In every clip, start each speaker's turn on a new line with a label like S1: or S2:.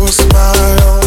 S1: will smile.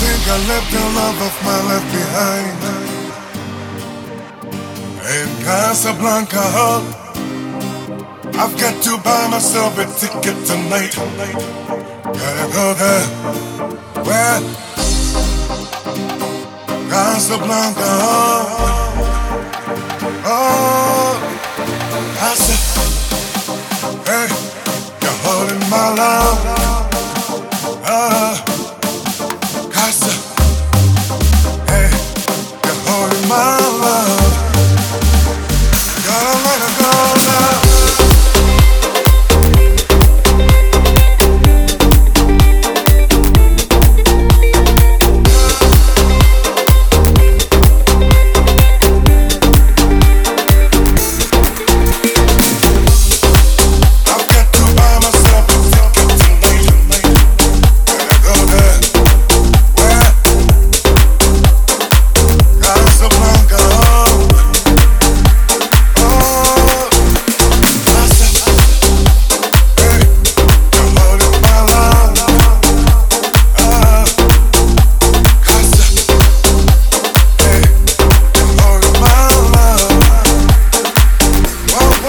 S1: think I left the love of my life behind. In Casablanca I've got to buy myself a ticket tonight. Gotta go there. Where? Casablanca Oh, I said, hey, you're holding my love.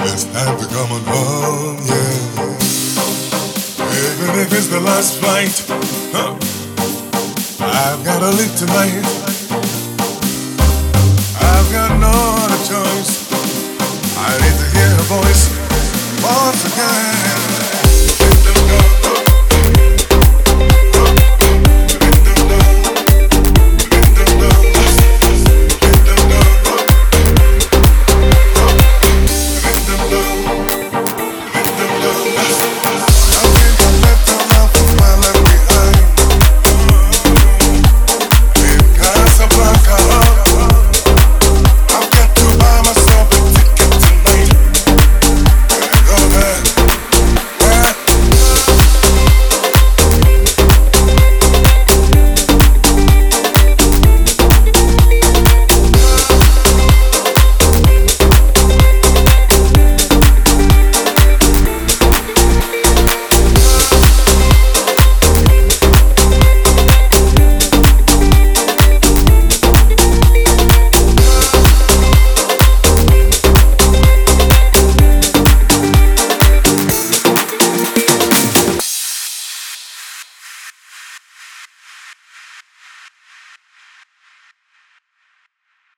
S1: It's time to come on home, yeah. Even if it's the last flight, huh, I've gotta leave tonight. I've got no other choice. I need to hear a voice once again.